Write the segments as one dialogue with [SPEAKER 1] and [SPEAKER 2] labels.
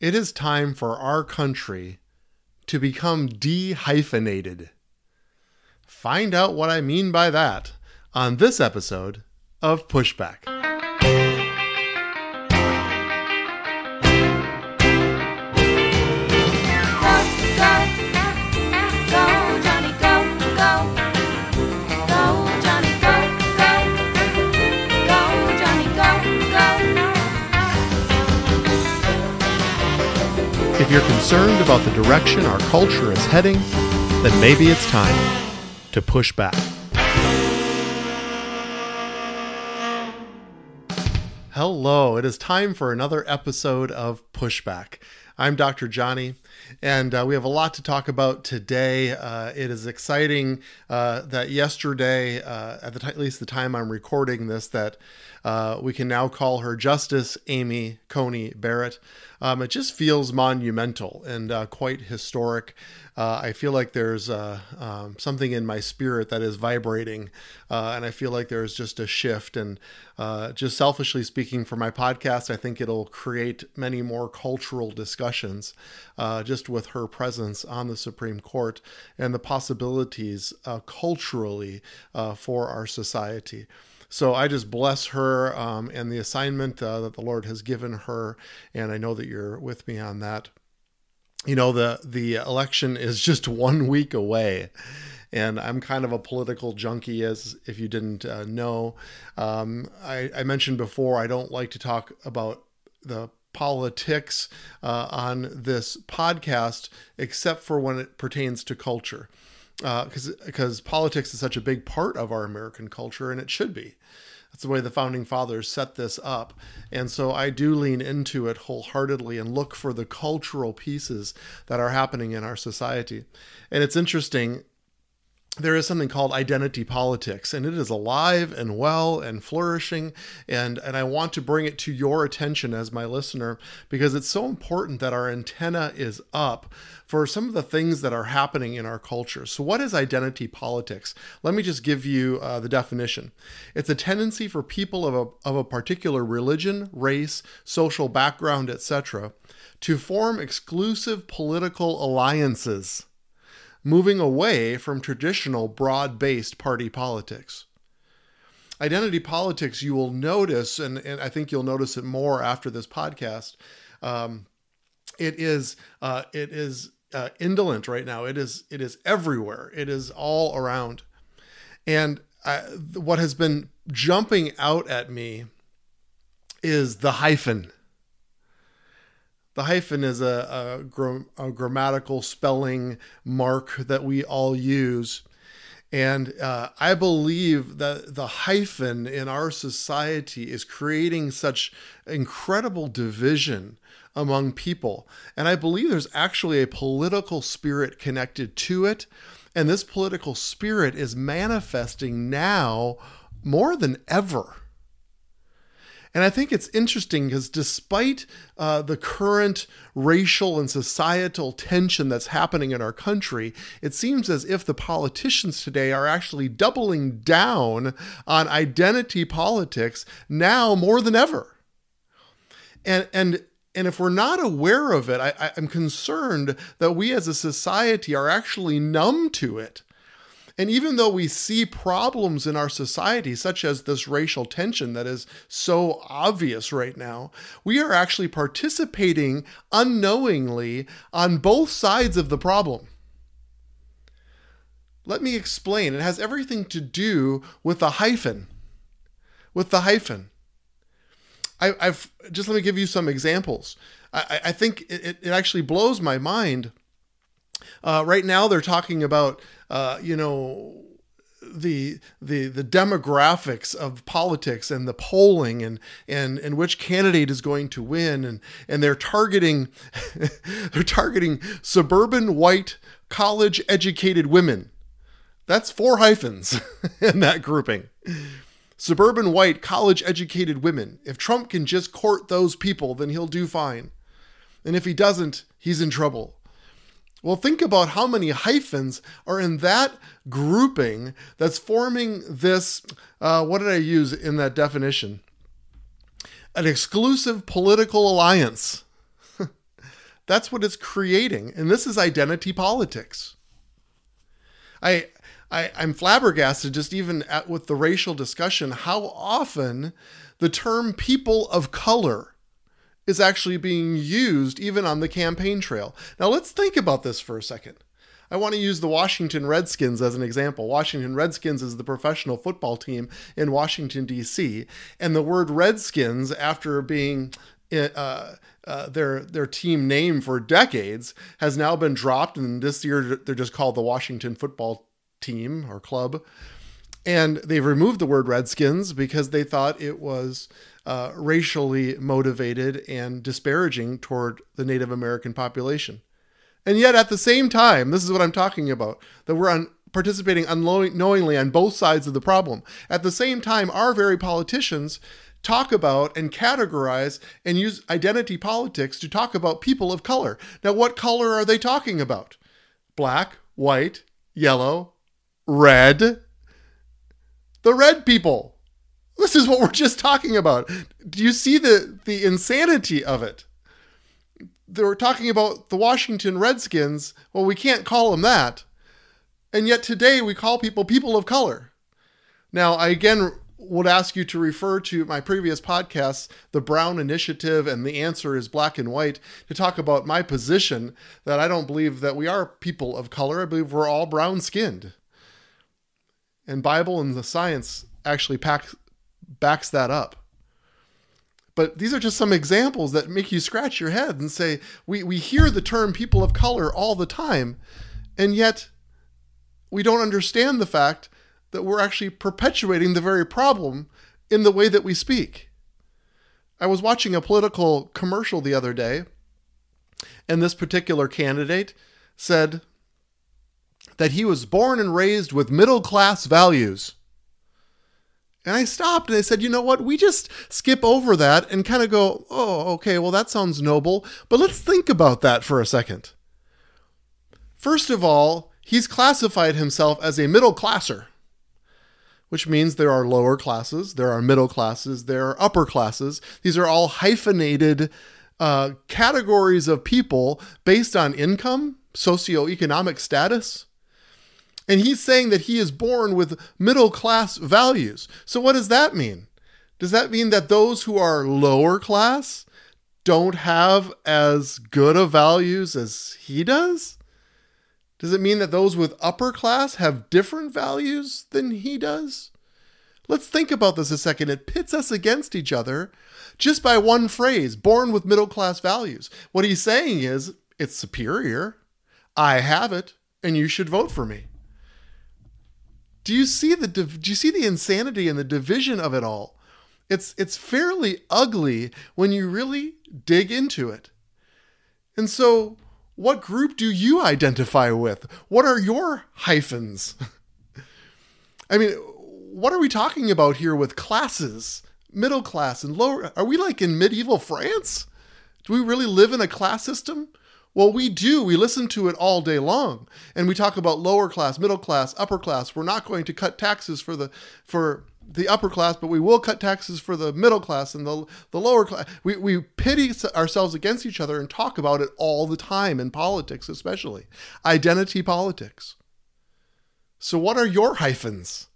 [SPEAKER 1] it is time for our country to become dehyphenated. Find out what I mean by that on this episode of Pushback. If you're concerned about the direction our culture is heading, then maybe it's time to push back. Hello, it is time for another episode of Pushback. I'm Dr. Jonny, and uh, we have a lot to talk about today. Uh, it is exciting uh, that yesterday, uh, at the t- at least the time I'm recording this, that uh, we can now call her Justice Amy Coney Barrett. Um, it just feels monumental and uh, quite historic. I feel like there's um, something in my spirit that is vibrating, and I feel like there's just a shift. And uh, just selfishly speaking, for my podcast, I think it'll create many more cultural discussions just with her presence on the Supreme Court and the possibilities culturally for our society. So I just bless her um, and the assignment uh, that the Lord has given her, and I know that you're with me on that. You know the the election is just one week away, and I'm kind of a political junkie, as if you didn't uh, know. Um, I, I mentioned before I don't like to talk about the politics uh, on this podcast, except for when it pertains to culture because uh, because politics is such a big part of our American culture, and it should be. That's the way the founding fathers set this up, and so I do lean into it wholeheartedly and look for the cultural pieces that are happening in our society. And it's interesting there is something called identity politics and it is alive and well and flourishing and and I want to bring it to your attention as my listener because it's so important that our antenna is up for some of the things that are happening in our culture. So what is identity politics? Let me just give you uh, the definition. It's a tendency for people of a, of a particular religion, race, social background, etc. to form exclusive political alliances moving away from traditional broad based party politics. Identity politics, you will notice, and, and I think you'll notice it more after this podcast. Um, it is uh, it is uh, indolent right now. It is it is everywhere. It is all around, and I, what has been jumping out at me is the hyphen the hyphen is a, a, a grammatical spelling mark that we all use. And uh, I believe that the hyphen in our society is creating such incredible division among people. And I believe there's actually a political spirit connected to it. And this political spirit is manifesting now more than ever. And I think it's interesting because despite uh, the current racial and societal tension that's happening in our country, it seems as if the politicians today are actually doubling down on identity politics now more than ever. And, and and if we're not aware of it, I, I'm concerned that we as a society are actually numb to it. And even though we see problems in our society, such as this racial tension that is so obvious right now, we are actually participating unknowingly on both sides of the problem. Let me explain. It has everything to do with the hyphen. With the hyphen. I, have just let me give you some examples. I, I think it, it actually blows my mind. Uh, right now, they're talking about uh, you know the the the demographics of politics and the polling and and and which candidate is going to win. And and they're targeting they're targeting suburban white college educated women. That's four hyphens in that grouping. Suburban white college educated women. If trump can just court those people then he'll do fine. And if he doesn't he's in trouble well, think about how many hyphens are in that grouping that's forming this. Uh, what did I use in that definition? An exclusive political alliance. That's what it's creating. And this is identity politics. I, I I'm flabbergasted just even at, with the racial discussion how often the term people of color is actually being used even on the campaign trail. Now let's think about this for a second. I want to use the Washington Redskins as an example. Washington Redskins is the professional football team in Washington, D.C., and the word Redskins, after being uh, uh, their their team name for decades, has now been dropped, and this year they're just called the Washington Football Team or Club. And they've removed the word Redskins because they thought it was uh, racially motivated and disparaging toward the Native American population. And yet, at the same time, this is what I'm talking about that we're on, participating unknowingly on both sides of the problem. At the same time, our very politicians talk about and categorize and use identity politics to talk about people of color. Now, what color are they talking about? Black, white, yellow, red. The red people. This is what we're just talking about. Do you see the, the insanity of it? they were talking about the Washington Redskins. Well, we can't call them that. And yet today we call people people of color. Now, I again would ask you to refer to my previous podcasts, The Brown Initiative and The Answer is Black and White, to talk about my position that I don't believe that we are people of color. I believe we're all brown skinned. And Bible and the science actually pack, backs that up. But these are just some examples that make you scratch your head and say, we, we hear the term people of color all the time, and yet we don't understand the fact that we're actually perpetuating the very problem in the way that we speak. I was watching a political commercial the other day, and this particular candidate said that he was born and raised with middle class values. And I stopped and I said, you know what? We just skip over that and kind of go, oh, okay, well, that sounds noble. But let's think about that for a second. First of all, he's classified himself as a middle classer, which means there are lower classes, there are middle classes, there are upper classes. These are all hyphenated uh, categories of people based on income, socioeconomic status. And he's saying that he is born with middle class values. So, what does that mean? Does that mean that those who are lower class don't have as good of values as he does? Does it mean that those with upper class have different values than he does? Let's think about this a second. It pits us against each other just by one phrase born with middle class values. What he's saying is, it's superior. I have it, and you should vote for me. Do you see the do you see the insanity and the division of it all? It's it's fairly ugly when you really dig into it. And so, what group do you identify with? What are your hyphens? I mean, what are we talking about here with classes? Middle class and lower. Are we like in medieval France? Do we really live in a class system? Well, we do. We listen to it all day long. And we talk about lower class, middle class, upper class. We're not going to cut taxes for the for the upper class, but we will cut taxes for the middle class and the, the lower class. We, we pity ourselves against each other and talk about it all the time in politics, especially identity politics. So, what are your hyphens?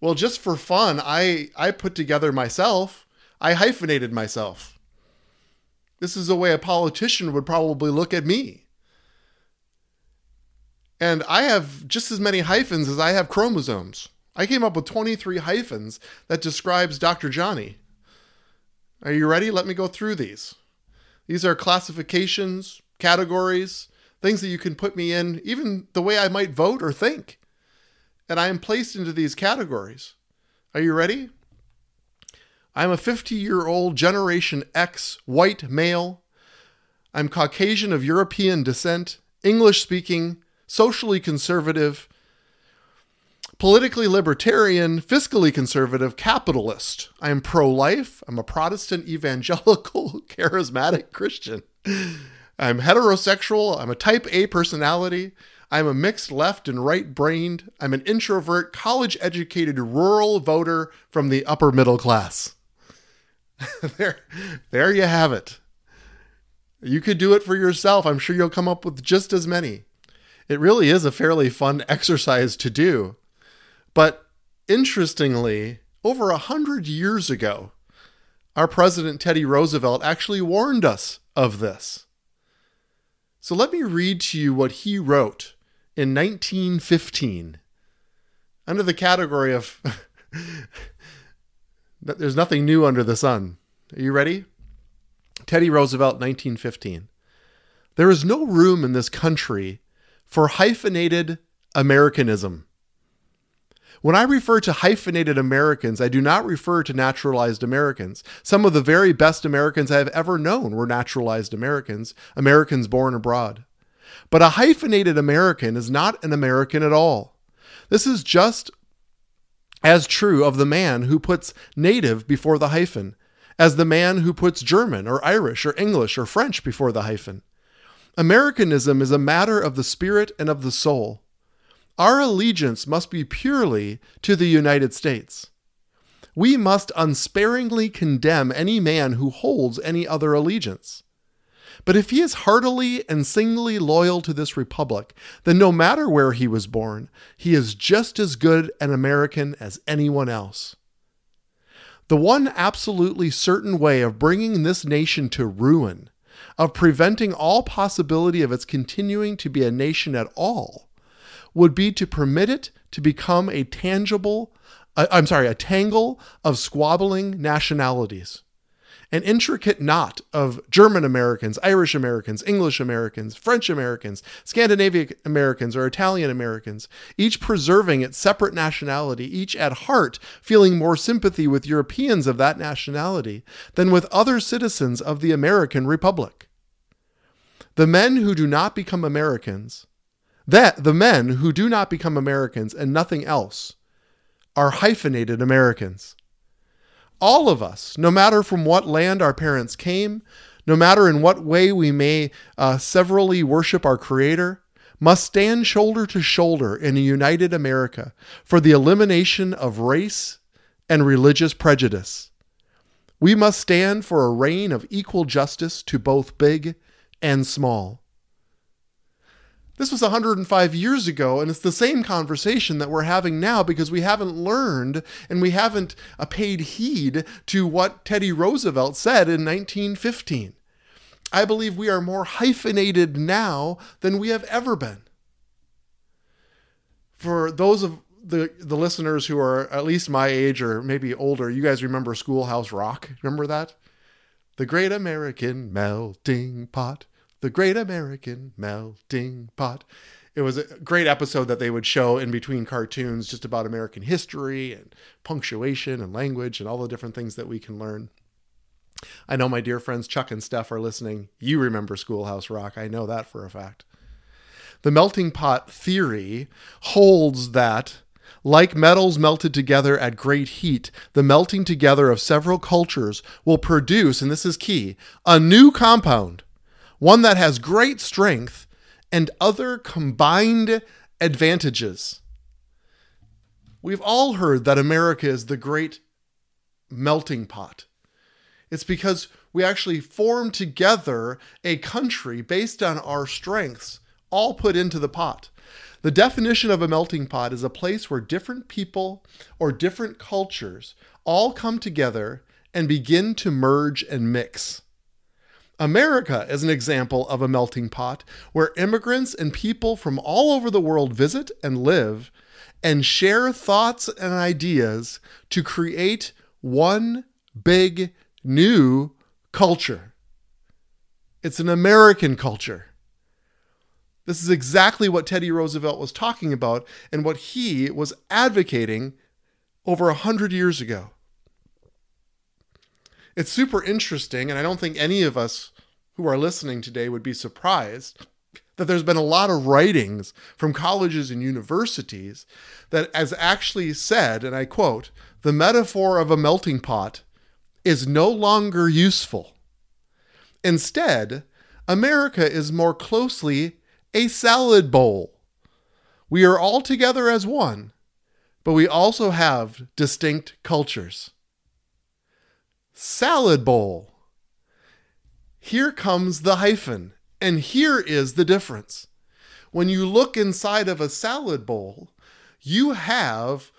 [SPEAKER 1] Well, just for fun, I, I put together myself, I hyphenated myself. This is the way a politician would probably look at me. And I have just as many hyphens as I have chromosomes. I came up with 23 hyphens that describes Dr. Jonny. Are you ready? Let me go through these. These are classifications, categories, things that you can put me in, even the way I might vote or think. And I am placed into these categories. Are you ready? I'm a 50 year old Generation X white male. I'm Caucasian of European descent, English speaking, socially conservative, politically libertarian, fiscally conservative, capitalist. I am pro life. I'm a Protestant, evangelical, charismatic Christian. I'm heterosexual. I'm a type A personality. I'm a mixed left and right brained. I'm an introvert, college educated rural voter from the upper middle class. there, there you have it. You could do it for yourself. I'm sure you'll come up with just as many. It really is a fairly fun exercise to do. But interestingly, over a hundred years ago, our president Teddy Roosevelt actually warned us of this. So let me read to you what he wrote in 1915 under the category of there's nothing new under the sun. Are you ready? Teddy Roosevelt, 1915. There is no room in this country for hyphenated Americanism. When I refer to hyphenated Americans, I do not refer to naturalized Americans. Some of the very best Americans I have ever known were naturalized Americans, Americans born abroad. But a hyphenated American is not an American at all. This is just as true of the man who puts native before the hyphen as the man who puts German or Irish or English or French before the hyphen. Americanism is a matter of the spirit and of the soul. Our allegiance must be purely to the United States. We must unsparingly condemn any man who holds any other allegiance. But if he is heartily and singly loyal to this republic, then no matter where he was born, he is just as good an American as anyone else. The one absolutely certain way of bringing this nation to ruin, of preventing all possibility of its continuing to be a nation at all, would be to permit it to become a tangible, uh, I'm sorry, a tangle of squabbling nationalities. An intricate knot of German Americans, Irish Americans, English Americans, French Americans, Scandinavian Americans, or Italian Americans, each preserving its separate nationality, each at heart feeling more sympathy with Europeans of that nationality than with other citizens of the American Republic. The men who do not become Americans that the men who do not become Americans and nothing else are hyphenated Americans. All of us, no matter from what land our parents came, no matter in what way we may uh, severally worship our Creator, must stand shoulder to shoulder in a united America for the elimination of race and religious prejudice. We must stand for a reign of equal justice to both big and small. This was 105 years ago, and it's the same conversation that we're having now because we haven't learned and we haven't uh, paid heed to what Teddy Roosevelt said in 1915. I believe we are more hyphenated now than we have ever been. For those of the, the listeners who are at least my age or maybe older, you guys remember Schoolhouse Rock? Remember that? The Great American Melting Pot the Great American Melting Pot. It was a great episode that they would show in between cartoons just about American history and punctuation and language and all the different things that we can learn. I know my dear friends Chuck and Steph are listening. You remember Schoolhouse Rock. I know that for a fact. The melting pot theory holds that, like metals melted together at great heat, the melting together of several cultures will produce, and this is key, a new compound one that has great strength and other combined advantages. We've all heard that America is the great melting pot. It's because we actually form together a country based on our strengths, all put into the pot. The definition of a melting pot is a place where different people or different cultures all come together and begin to merge and mix. America is an example of a melting pot where immigrants and people from all over the world visit and live and share thoughts and ideas to create one big new culture. It's an American culture. This is exactly what Teddy Roosevelt was talking about and what he was advocating over a hundred years ago it's super interesting, and I don't think any of us who are listening today would be surprised that there's been a lot of writings from colleges and universities that has actually said, and I quote, the metaphor of a melting pot is no longer useful. Instead, America is more closely a salad bowl. We are all together as one, but we also have distinct cultures salad bowl. Here comes the hyphen, and here is the difference. When you look inside of a salad bowl, you have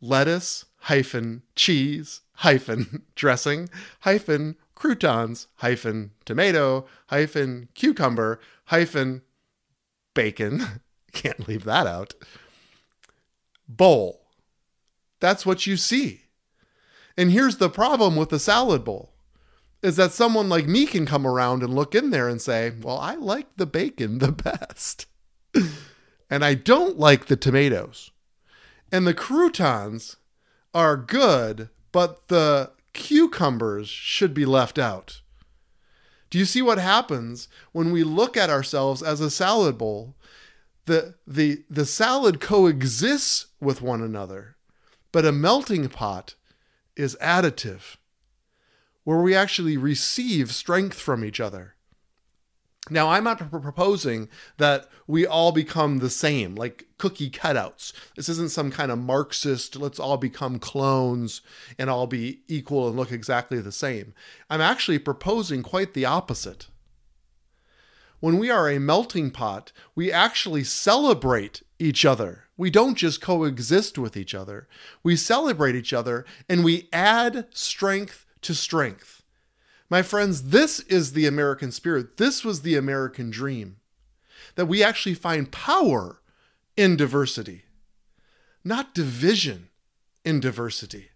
[SPEAKER 1] lettuce hyphen cheese hyphen dressing hyphen croutons hyphen tomato hyphen cucumber hyphen bacon. Can't leave that out. Bowl. That's what you see. And here's the problem with the salad bowl is that someone like me can come around and look in there and say, Well, I like the bacon the best. and I don't like the tomatoes. And the croutons are good, but the cucumbers should be left out. Do you see what happens when we look at ourselves as a salad bowl? The, the, the salad coexists with one another, but a melting pot is additive, where we actually receive strength from each other. Now, I'm not proposing that we all become the same, like cookie cutouts. This isn't some kind of Marxist, let's all become clones and all be equal and look exactly the same. I'm actually proposing quite the opposite. When we are a melting pot, we actually celebrate each other. We don't just coexist with each other, we celebrate each other and we add strength to strength. My friends, this is the American spirit. This was the American dream. That we actually find power in diversity, not division in diversity.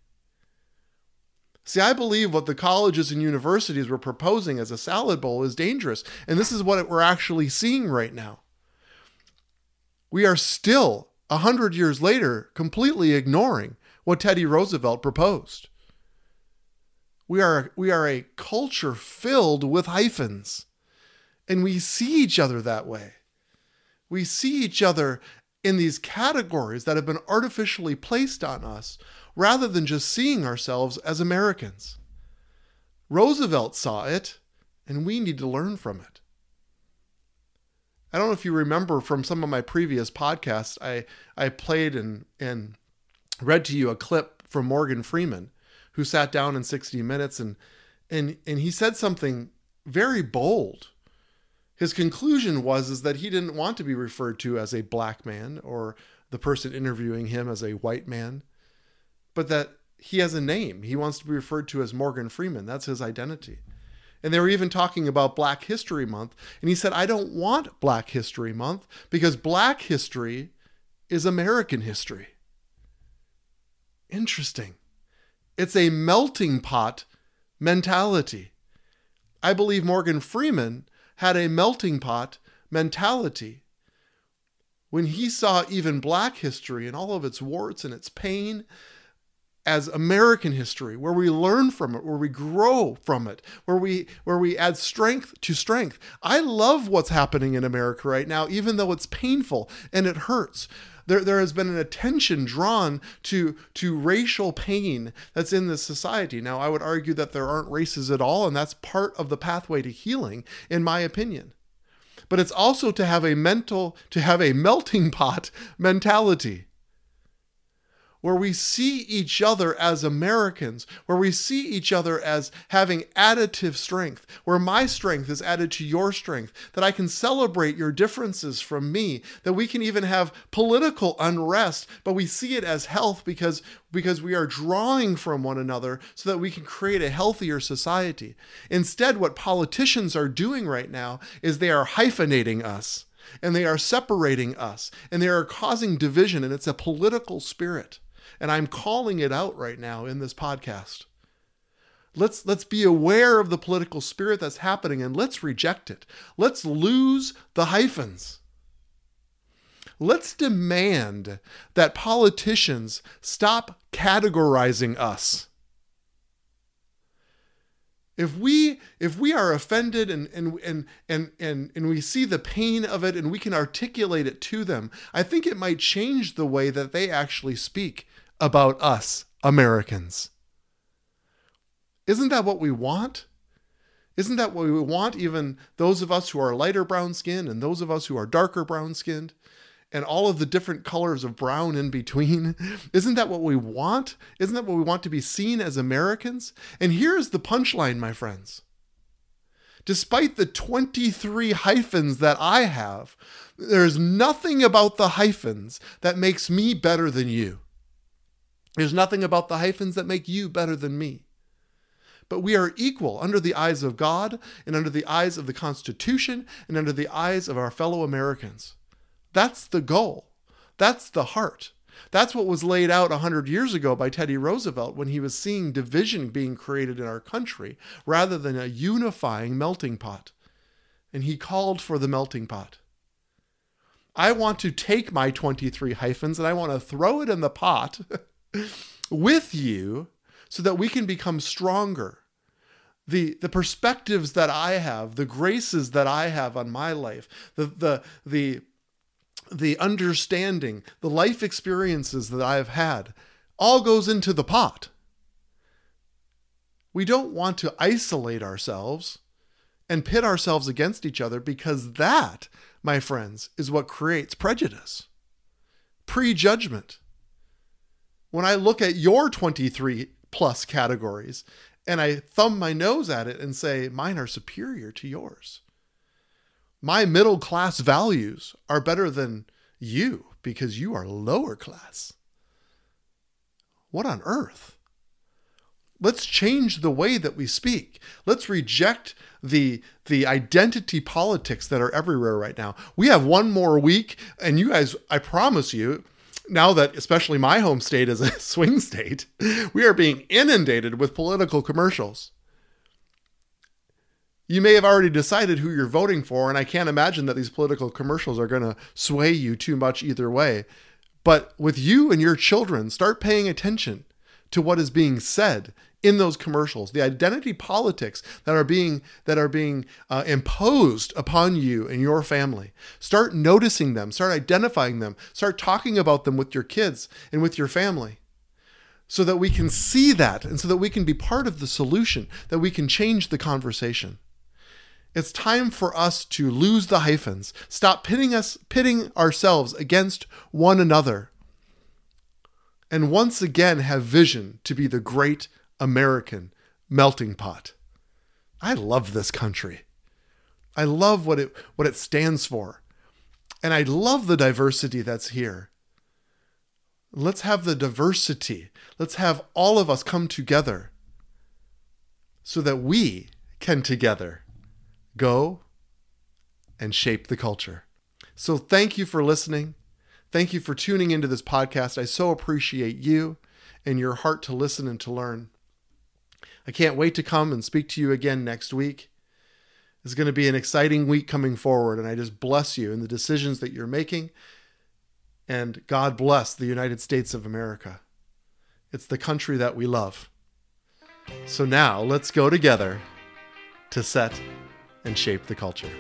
[SPEAKER 1] See, I believe what the colleges and universities were proposing as a salad bowl is dangerous. And this is what we're actually seeing right now. We are still, a hundred years later, completely ignoring what Teddy Roosevelt proposed. We are, we are a culture filled with hyphens, and we see each other that way. We see each other in these categories that have been artificially placed on us rather than just seeing ourselves as Americans. Roosevelt saw it, and we need to learn from it. I don't know if you remember from some of my previous podcasts, I, I played and, and read to you a clip from Morgan Freeman who sat down in 60 minutes and and and he said something very bold. His conclusion was is that he didn't want to be referred to as a black man or the person interviewing him as a white man, but that he has a name. He wants to be referred to as Morgan Freeman. That's his identity. And they were even talking about Black History Month. And he said, I don't want Black History Month because Black history is American history. Interesting. It's a melting pot mentality. I believe Morgan Freeman had a melting pot mentality. When he saw even black history and all of its warts and its pain as American history, where we learn from it, where we grow from it, where we where we add strength to strength. I love what's happening in America right now, even though it's painful and it hurts there, there has been an attention drawn to, to racial pain that's in this society. Now, I would argue that there aren't races at all, and that's part of the pathway to healing, in my opinion. But it's also to have a mental, to have a melting pot mentality where we see each other as Americans, where we see each other as having additive strength, where my strength is added to your strength, that I can celebrate your differences from me, that we can even have political unrest, but we see it as health because, because we are drawing from one another so that we can create a healthier society. Instead, what politicians are doing right now is they are hyphenating us and they are separating us and they are causing division, and it's a political spirit. And I'm calling it out right now in this podcast. Let's let's be aware of the political spirit that's happening and let's reject it. Let's lose the hyphens. Let's demand that politicians stop categorizing us. If we if we are offended and and and and and, and we see the pain of it and we can articulate it to them, I think it might change the way that they actually speak about us Americans. Isn't that what we want? Isn't that what we want, even those of us who are lighter brown skinned and those of us who are darker brown skinned and all of the different colors of brown in between? Isn't that what we want? Isn't that what we want to be seen as Americans? And here's the punchline, my friends. despite the 23 hyphens that I have, there's nothing about the hyphens that makes me better than you. There's nothing about the hyphens that make you better than me. But we are equal under the eyes of God and under the eyes of the Constitution and under the eyes of our fellow Americans. That's the goal. That's the heart. That's what was laid out 100 years ago by Teddy Roosevelt when he was seeing division being created in our country rather than a unifying melting pot. And he called for the melting pot. I want to take my 23 hyphens and I want to throw it in the pot with you so that we can become stronger. The, the perspectives that I have, the graces that I have on my life, the, the, the, the understanding, the life experiences that I have had, all goes into the pot. We don't want to isolate ourselves and pit ourselves against each other because that, my friends, is what creates prejudice, prejudgment. When I look at your 23 plus categories and I thumb my nose at it and say, mine are superior to yours. My middle class values are better than you because you are lower class. What on earth? Let's change the way that we speak. Let's reject the the identity politics that are everywhere right now. We have one more week and you guys I promise you now that especially my home state is a swing state, we are being inundated with political commercials. You may have already decided who you're voting for, and I can't imagine that these political commercials are going to sway you too much either way. But with you and your children, start paying attention to what is being said in those commercials. The identity politics that are being that are being uh, imposed upon you and your family. Start noticing them. Start identifying them. Start talking about them with your kids and with your family so that we can see that and so that we can be part of the solution that we can change the conversation. It's time for us to lose the hyphens. Stop pitting us pitting ourselves against one another and once again have vision to be the great American melting pot. I love this country. I love what it what it stands for. And I love the diversity that's here. Let's have the diversity. Let's have all of us come together so that we can together go and shape the culture. So thank you for listening. Thank you for tuning into this podcast. I so appreciate you and your heart to listen and to learn. I can't wait to come and speak to you again next week. It's going to be an exciting week coming forward, and I just bless you in the decisions that you're making. And God bless the United States of America. It's the country that we love. So now let's go together to set and shape the culture.